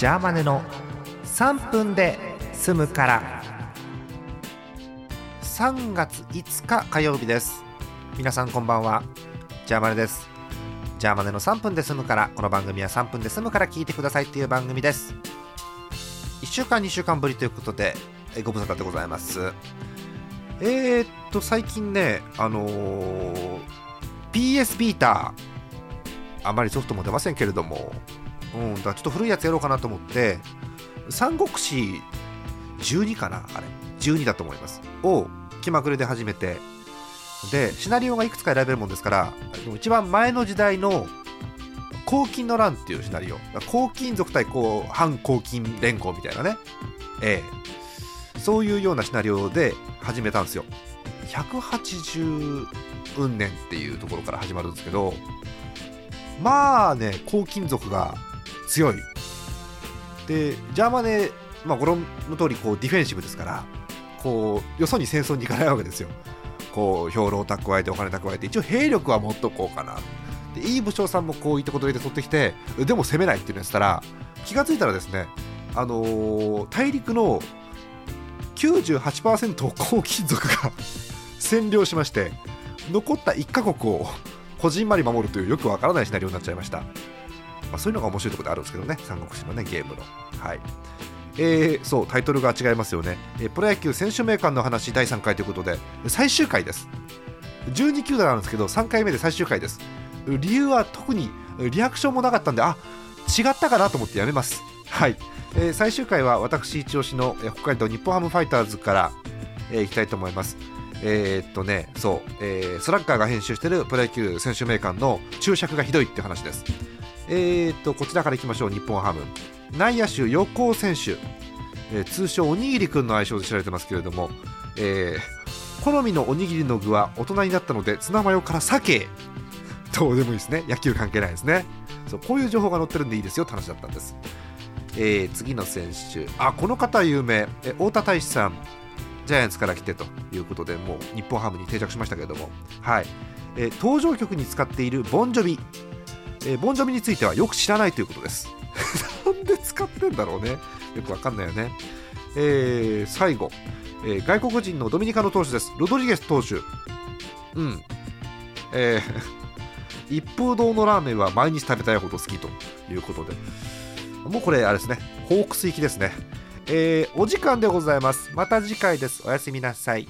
ジャーマネの3分で済むから。3月5日火曜日です。皆さんこんばんは。ジャーマネです。ジャーマネの3分で済むから。この番組は3分で済むから聞いてくださいっていう番組です。1週間2週間ぶりということでえご無沙汰でございます。えー、っと最近ねあのー PS ビーターあまりソフトも出ませんけれどもうん、だちょっと古いやつやろうかなと思って三国志12かなあれ。12だと思います。を気まぐれで始めて。でシナリオがいくつか選べるもんですから一番前の時代の黄金の乱っていうシナリオ。黄金族対こう反黄金連合みたいなね。ええ。そういうようなシナリオで始めたんですよ。180運年っていうところから始まるんですけどまあね黄金族が強い。でジャーマネ、まあ、ご覧の通りこうディフェンシブですからこうよそに戦争に行かないわけですよ。こう兵糧を蓄えてお金蓄えて一応兵力は持っとこうかな。でいい武将さんもこういったことで取ってきてでも攻めないっていうのやったら気がついたらですねあのー大陸の98%を黄金族が 占領しまして残った1カ国をこじんまり守るというよくわからないシナリオになっちゃいました、まあ、そういうのが面白いところであるんですけどね三国志のねゲームの。はい。えー、そうタイトルが違いますよね、えープロ野球選手名鑑の話第3回ということで最終回です。12球団なんですけど3回目で最終回です。理由は特にリアクションもなかったんであ違ったかなと思ってやめます。はい、えー最終回は私一押しの、えー北海道日本ハムファイターズから、えーいきたいと思います。えーっとねそう、えースラッガーが編集しているプロ野球選手名鑑の注釈がひどいっていう話です。えーっとこちらからいきましょう日本ハム。内野手横尾選手、えー通称おにぎりくんの愛称で知られてますけれども、えー好みのおにぎりの具は大人になったのでツナマヨから鮭。どうでもいいですね。野球関係ないですね。そうこういう情報が載ってるんでいいですよって話だったんです、えー次の選手。あこの方有名。え太田大志さん。ジャイアンツから来てということでもう日本ハムに定着しましたけれども、はい。えー登場曲に使っているボンジョビ、えーボンジョビについてはよく知らないということです。なんで使ってんだろうね。よくわかんないよね、えー最後、えー外国人のドミニカの投手です。ロドリゲス投手。うん。えー 一風堂のラーメンは毎日食べたいほど好きということで。もうこれあれですね。ホークス行きですね。えーお時間でございます。また次回です。おやすみなさい。